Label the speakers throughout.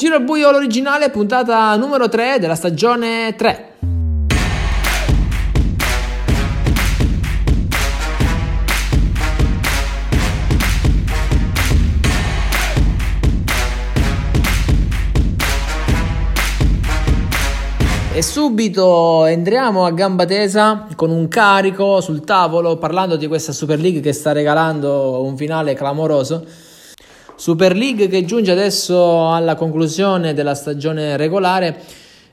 Speaker 1: Giro al buio l'originale, puntata numero 3 della stagione 3. E subito entriamo a gamba tesa con un carico sul tavolo parlando di questa Super League che sta regalando un finale clamoroso Super League che giunge adesso alla conclusione della stagione regolare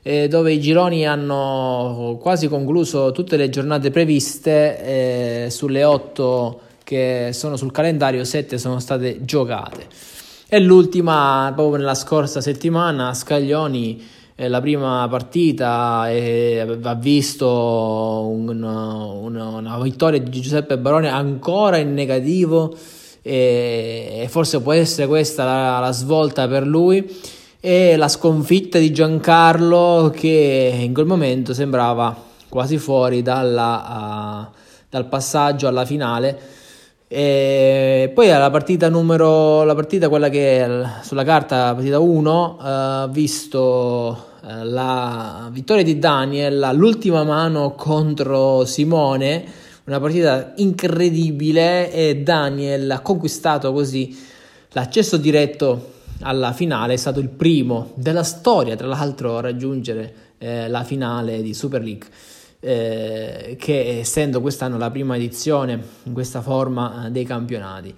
Speaker 1: eh, dove i gironi hanno quasi concluso tutte le giornate previste, eh, sulle 8 che sono sul calendario 7 sono state giocate. E l'ultima, proprio nella scorsa settimana, Scaglioni, eh, la prima partita eh, ha visto un, una, una vittoria di Giuseppe Barone ancora in negativo e forse può essere questa la, la svolta per lui. E la sconfitta di Giancarlo che in quel momento sembrava quasi fuori dalla, uh, dal passaggio alla finale. E poi la partita numero la partita quella che sulla carta partita 1 ha uh, visto uh, la vittoria di Daniel all'ultima mano contro Simone una partita incredibile e Daniel ha conquistato così l'accesso diretto alla finale, è stato il primo della storia tra l'altro a raggiungere eh, la finale di Super League. Eh, che essendo quest'anno la prima edizione in questa forma eh, dei campionati.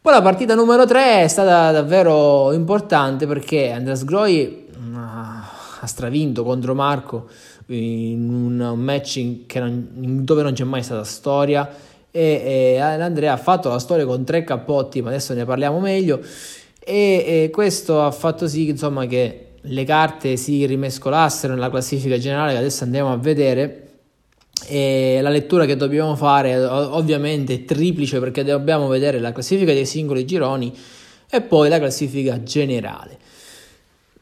Speaker 1: Poi la partita numero 3 è stata davvero importante perché Andreas Groi uh, ha stravinto contro Marco in un match non, dove non c'è mai stata storia. E, e Andrea ha fatto la storia con tre cappotti ma adesso ne parliamo meglio. E, e questo ha fatto sì insomma, che le carte si rimescolassero nella classifica generale che adesso andiamo a vedere. E la lettura che dobbiamo fare ovviamente è triplice perché dobbiamo vedere la classifica dei singoli gironi e poi la classifica generale.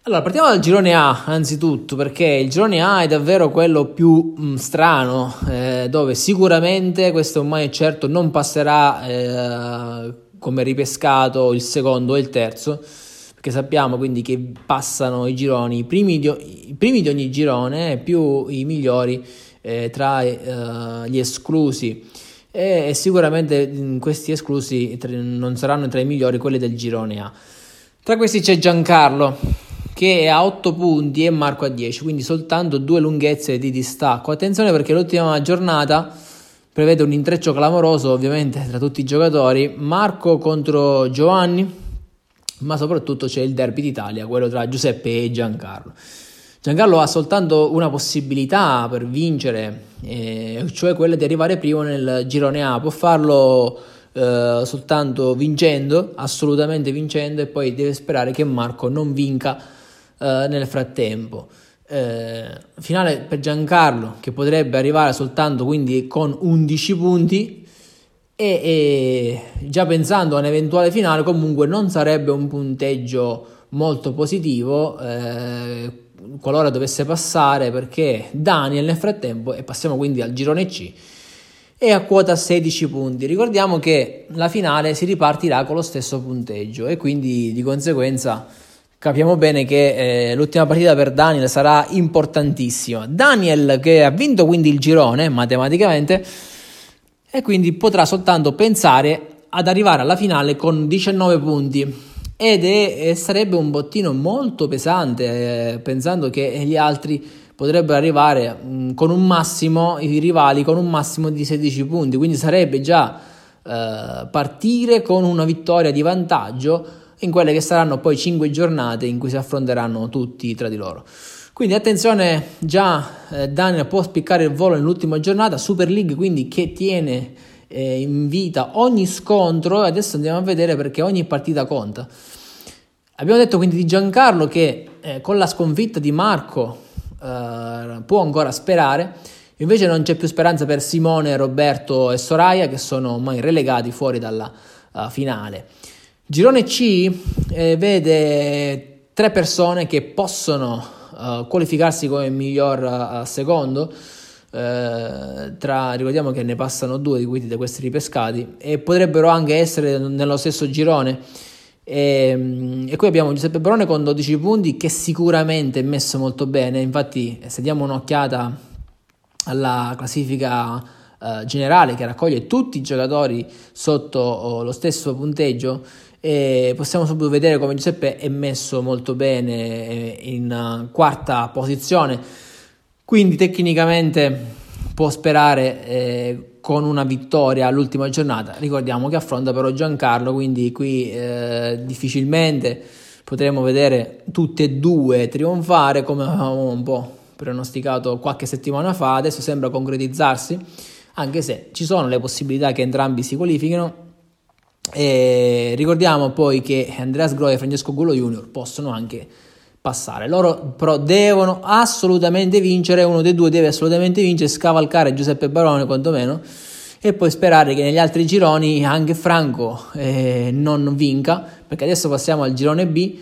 Speaker 1: Allora, partiamo dal girone A, anzitutto, perché il girone A è davvero quello più mh, mm, strano, eh, dove sicuramente, questo ormai è certo, non passerà eh, come ripescato il secondo e il terzo, perché sappiamo quindi che passano i gironi, i primi di, i primi di ogni girone più i migliori eh, tra eh, gli esclusi. E, e sicuramente mm, questi esclusi non saranno tra i migliori quelli del girone A. Tra questi c'è Giancarlo, che è a 8 punti e Marco a 10, quindi soltanto due lunghezze di distacco. Attenzione perché l'ultima giornata prevede un intreccio clamoroso ovviamente tra tutti i giocatori, Marco contro Giovanni, ma soprattutto c'è il derby d'Italia, quello tra Giuseppe e Giancarlo. Giancarlo ha soltanto una possibilità per vincere, eh, cioè quella di arrivare primo nel girone A, può farlo eh, soltanto vincendo, assolutamente vincendo, e poi deve sperare che Marco non vinca eh, nel frattempo. Eh, finale per Giancarlo che potrebbe arrivare soltanto quindi con 11 punti e, e già pensando a un eventuale finale comunque non sarebbe un punteggio molto positivo eh, qualora dovesse passare perché Daniel nel frattempo e passiamo quindi al girone C è a quota 16 punti ricordiamo che la finale si ripartirà con lo stesso punteggio e quindi di conseguenza capiamo bene che eh, l'ultima partita per Daniel sarà importantissima. Daniel che ha vinto quindi il girone matematicamente e quindi potrà soltanto pensare ad arrivare alla finale con 19 punti ed è, sarebbe un bottino molto pesante eh, pensando che gli altri potrebbero arrivare mh, mm, con un massimo, i rivali con un massimo di 16 punti, quindi sarebbe già eh, partire con una vittoria di vantaggio in quelle che saranno poi 5 giornate in cui si affronteranno tutti tra di loro. Quindi attenzione, già eh, Daniel può spiccare il volo nell'ultima giornata, Super League quindi che tiene eh, in vita ogni scontro adesso andiamo a vedere perché ogni partita conta. Abbiamo detto quindi di Giancarlo che eh, con la sconfitta di Marco eh, può ancora sperare, invece non c'è più speranza per Simone, Roberto e Soraya che sono ormai relegati fuori dalla uh, finale. Girone C eh, vede tre persone che possono uh, qualificarsi come miglior uh, secondo. Uh, tra, ricordiamo che ne passano due di, di questi ripescati e potrebbero anche essere nello stesso girone E, e, qui abbiamo Giuseppe Barone con 12 punti che sicuramente è messo molto bene. Infatti, se diamo un'occhiata alla classifica eh, generale che raccoglie tutti i giocatori sotto oh, lo stesso punteggio, e possiamo subito vedere come Giuseppe è messo molto bene eh, in uh, quarta posizione. Quindi tecnicamente può sperare eh, con una vittoria all'ultima giornata. Ricordiamo che affronta però Giancarlo, quindi qui eh, difficilmente potremo vedere tutte e due trionfare come avevamo un po' pronosticato qualche settimana fa. Adesso sembra concretizzarsi, anche se ci sono le possibilità che entrambi si qualifichino. E ricordiamo poi che Andreas Groy e Francesco Gullo Junior possono anche passare. Loro però devono assolutamente vincere, uno dei due deve assolutamente vincere, scavalcare Giuseppe Barone quantomeno e poi sperare che negli altri gironi anche Franco eh, non vinca, perché adesso passiamo al girone B,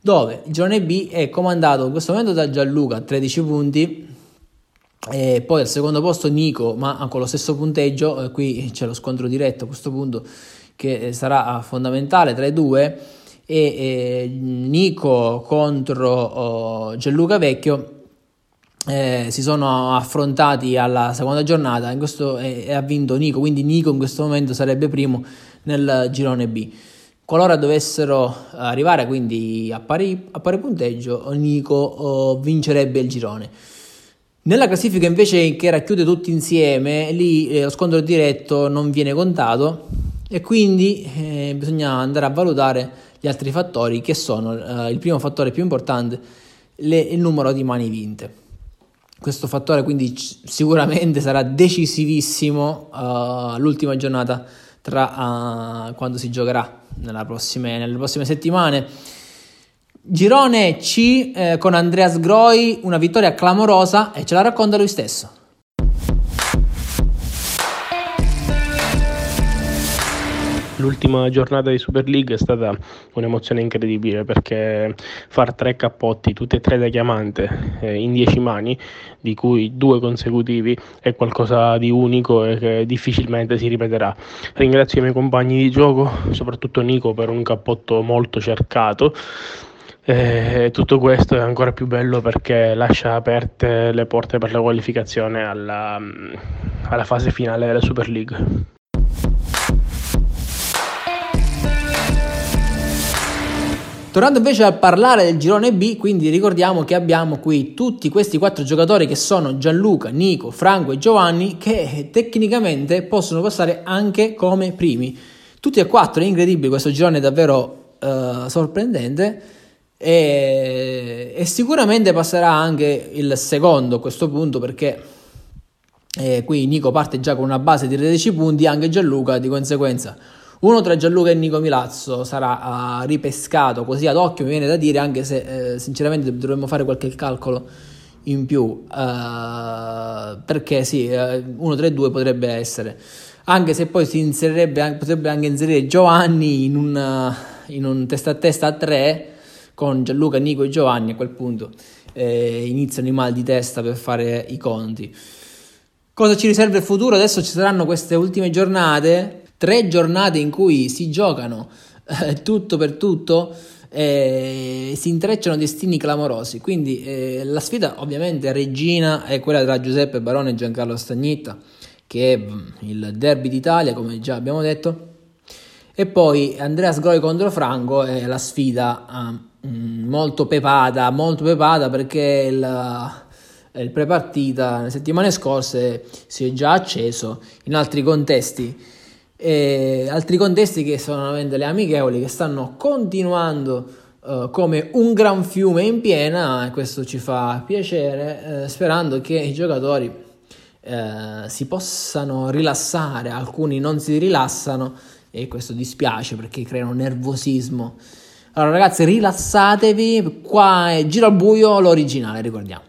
Speaker 1: dove il girone B è comandato in questo momento da Gianluca, 13 punti, e poi al secondo posto Nico, ma con lo stesso punteggio, eh, qui c'è lo scontro diretto a questo punto che sarà fondamentale tra i due e, e Nico contro oh, Gianluca Vecchio eh, si sono affrontati alla seconda giornata questo, e, e ha vinto Nico, quindi Nico in questo momento sarebbe primo nel girone B. Qualora dovessero arrivare quindi a pari, a pari punteggio, Nico oh, vincerebbe il girone. Nella classifica invece che racchiude tutti insieme, lì eh, lo scontro diretto non viene contato e quindi eh, bisogna andare a valutare gli altri fattori che sono eh, il primo fattore più importante, le, il numero di mani vinte. Questo fattore quindi c- sicuramente sarà decisivissimo uh, all'ultima giornata tra uh, quando si giocherà prossime, nelle prossime settimane. Girone C eh, con Andreas Groi, una vittoria clamorosa e ce la racconta lui stesso.
Speaker 2: L'ultima giornata di Super League è stata un'emozione incredibile perché far tre cappotti, tutti e tre da chiamante, eh, in dieci mani, di cui due consecutivi, è qualcosa di unico e che difficilmente si ripeterà. Ringrazio i miei compagni di gioco, soprattutto Nico per un cappotto molto cercato. E tutto questo è ancora più bello perché lascia aperte le porte per la qualificazione alla, alla fase finale della Super League.
Speaker 1: Tornando invece a parlare del girone B, quindi ricordiamo che abbiamo qui tutti questi quattro giocatori che sono Gianluca, Nico, Franco e Giovanni che tecnicamente possono passare anche come primi. Tutti e quattro, è incredibile, questo girone è davvero uh, sorprendente e, e, sicuramente passerà anche il secondo a questo punto perché eh, qui Nico parte già con una base di 13 punti, anche Gianluca di conseguenza uno tra Gianluca e Nico Milazzo sarà uh, ripescato così ad occhio, mi viene da dire, anche se eh, sinceramente dovremmo fare qualche calcolo in più, uh, perché sì, uh, i due potrebbe essere, anche se poi si inserirebbe, potrebbe anche inserire Giovanni in un, in un testa a testa a tre con Gianluca, Nico e Giovanni, a quel punto eh, iniziano i mal di testa per fare i conti. Cosa ci riserva il futuro? Adesso ci saranno queste ultime giornate tre giornate in cui si giocano eh, tutto per tutto eh, si intrecciano destini clamorosi. Quindi eh, la sfida ovviamente regina è quella tra Giuseppe Barone e Giancarlo Stagnitta che è mm, il derby d'Italia come già abbiamo detto. E poi Andrea Sgoi contro Franco è la sfida uh, molto pepata molto pepata perché il il prepartita nelle settimane scorse si è già acceso in altri contesti e altri contesti che sono ovviamente le amichevoli che stanno continuando uh, come un gran fiume in piena e questo ci fa piacere uh, sperando che i giocatori uh, si possano rilassare alcuni non si rilassano e questo dispiace perché creano nervosismo. Allora ragazzi rilassatevi qua è Giro al buio l'originale ricordiamo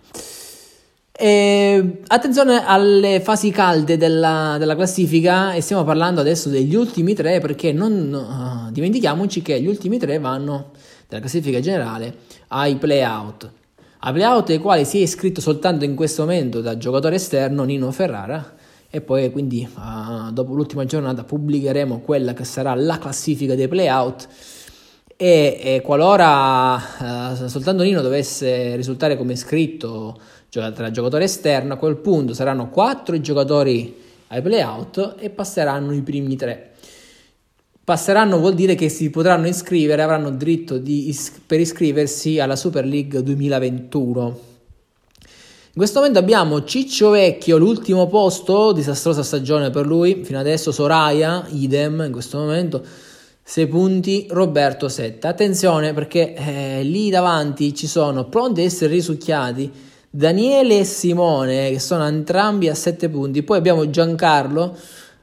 Speaker 1: e attenzione alle fasi calde della, della, classifica e stiamo parlando adesso degli ultimi tre perché non uh, dimentichiamoci che gli ultimi tre vanno della classifica generale ai playout. Ai playout ai quali si è iscritto soltanto in questo momento da giocatore esterno Nino Ferrara e poi quindi uh, dopo l'ultima giornata pubblicheremo quella che sarà la classifica dei playout e, e qualora uh, soltanto Nino dovesse risultare come iscritto tra giocatore esterno, a quel punto saranno quattro i giocatori ai playout e passeranno i primi tre. Passeranno vuol dire che si potranno iscrivere, avranno diritto is- per iscriversi alla Super League 2021. In questo momento abbiamo Ciccio Vecchio, l'ultimo posto, disastrosa stagione per lui, fino adesso Soraya, idem in questo momento, 6 punti, Roberto 7. Attenzione perché eh, lì davanti ci sono pronti ad essere risucchiati Daniele e Simone che sono entrambi a 7 punti, poi abbiamo Giancarlo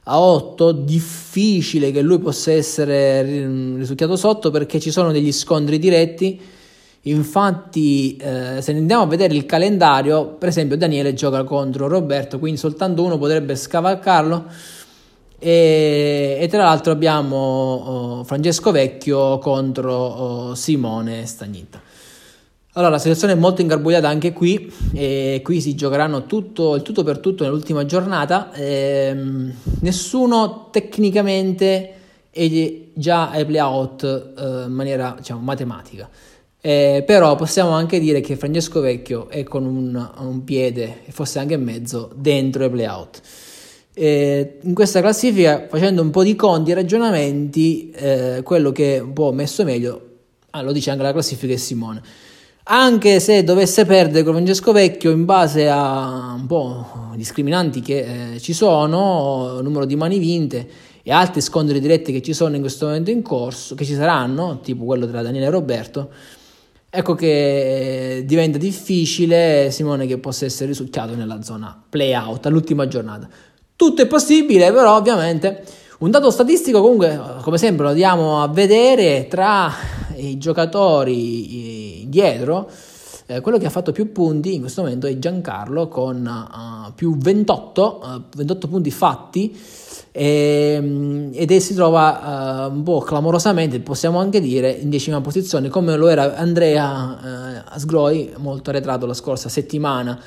Speaker 1: a 8, difficile che lui possa essere risucchiato sotto perché ci sono degli scontri diretti Infatti, eh, se andiamo a vedere il calendario, per esempio, Daniele gioca contro Roberto, quindi soltanto uno potrebbe scavalcarlo. E, e tra l'altro abbiamo oh, Francesco Vecchio contro oh, Simone Stagnita. Allora, la situazione è molto ingarbugliata anche qui, e qui si giocheranno tutto, il tutto per tutto nell'ultima giornata. Ehm, nessuno tecnicamente è già ai playout eh, in maniera diciamo, matematica. Eh, però possiamo anche dire che Francesco Vecchio è con un, un piede, forse anche mezzo, dentro i playout. Eh, in questa classifica, facendo un po' di conti e ragionamenti, eh, quello che un po' messo meglio, ah, lo dice anche la classifica, è Simone. Anche se dovesse perdere con Francesco Vecchio, in base a un po' discriminanti che eh, ci sono, numero di mani vinte e altri scontri diretti che ci sono in questo momento in corso, che ci saranno, tipo quello tra Daniele e Roberto, Ecco che diventa difficile Simone che possa essere risucchiato nella zona playout all'ultima giornata. Tutto è possibile, però ovviamente un dato statistico comunque, come sempre, lo diamo a vedere tra i giocatori dietro. Eh, quello che ha fatto più punti in questo momento è Giancarlo con uh, più 28, uh, 28 punti fatti e, ehm, ed si trova uh, un po' clamorosamente, possiamo anche dire, in decima posizione, come lo era Andrea Asgroi, molto arretrato la scorsa settimana.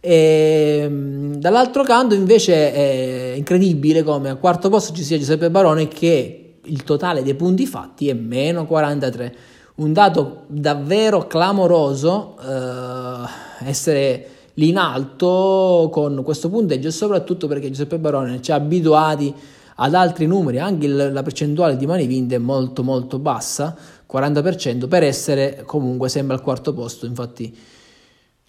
Speaker 1: E, ehm, dall'altro canto invece è incredibile come al quarto posto ci sia Giuseppe Barone che il totale dei punti fatti è meno 43 un dato davvero clamoroso eh, essere lì in alto con questo punteggio soprattutto perché Giuseppe Barone ci ha abituati ad altri numeri, anche la percentuale di mani vinte è molto molto bassa, 40%, per essere comunque sempre al quarto posto, infatti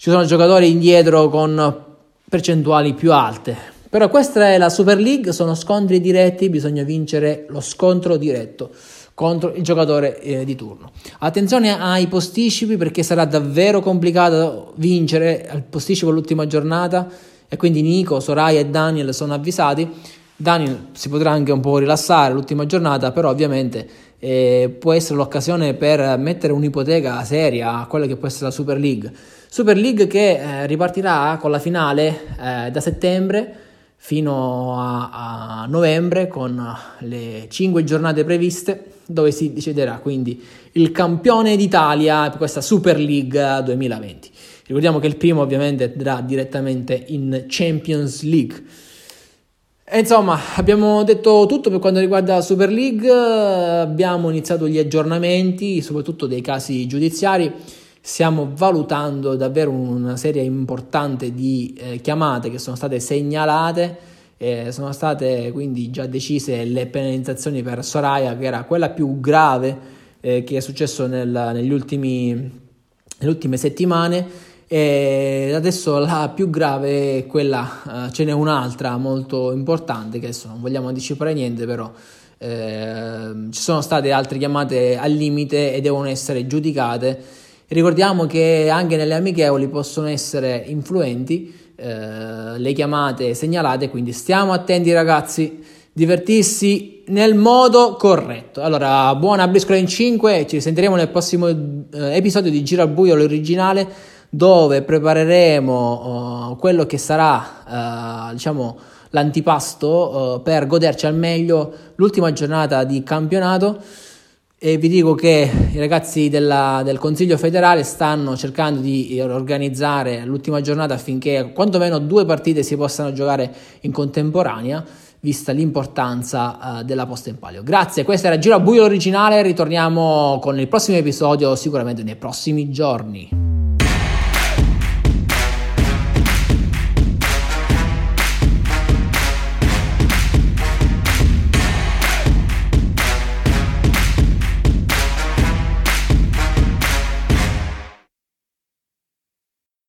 Speaker 1: ci sono giocatori indietro con percentuali più alte. Però questa è la Super League, sono scontri diretti, bisogna vincere lo scontro diretto contro il giocatore eh, di turno. Attenzione ai posticipi perché sarà davvero complicato vincere al posticipo l'ultima giornata e quindi Nico, Soraya e Daniel sono avvisati. Daniel si potrà anche un po' rilassare l'ultima giornata, però ovviamente eh, può essere l'occasione per mettere un'ipoteca seria a quella che può essere la Super League. Super League che eh, ripartirà con la finale eh, da settembre fino a, a novembre con le 5 giornate previste dove si deciderà quindi il campione d'Italia per questa Super League 2020. Ricordiamo che il primo ovviamente andrà direttamente in Champions League. E insomma, abbiamo detto tutto per quanto riguarda la Super League, abbiamo iniziato gli aggiornamenti, soprattutto dei casi giudiziari. Stiamo valutando davvero una serie importante di eh, chiamate che sono state segnalate eh, sono state quindi già decise le penalizzazioni per Soraya, che era quella più grave eh, che è successo nel, negli ultimi, nelle ultime settimane. E adesso la più grave è quella, uh, ce n'è un'altra molto importante, che adesso non vogliamo anticipare niente, però eh, ci sono state altre chiamate al limite e devono essere giudicate. Ricordiamo che anche nelle amichevoli possono essere influenti eh, le chiamate segnalate, quindi stiamo attenti ragazzi, divertirsi nel modo corretto. Allora, buona briscola in 5, ci sentiremo nel prossimo eh, episodio di Giro al Buio, l'originale, dove prepareremo uh, quello che sarà, uh, diciamo, l'antipasto uh, per goderci al meglio l'ultima giornata di campionato e vi dico che i ragazzi della, del Consiglio federale stanno cercando di organizzare l'ultima giornata affinché quantomeno due partite si possano giocare in contemporanea vista l'importanza uh, della posta in palio. Grazie, questo era Giro a Buio originale, ritorniamo con il prossimo episodio sicuramente nei prossimi giorni.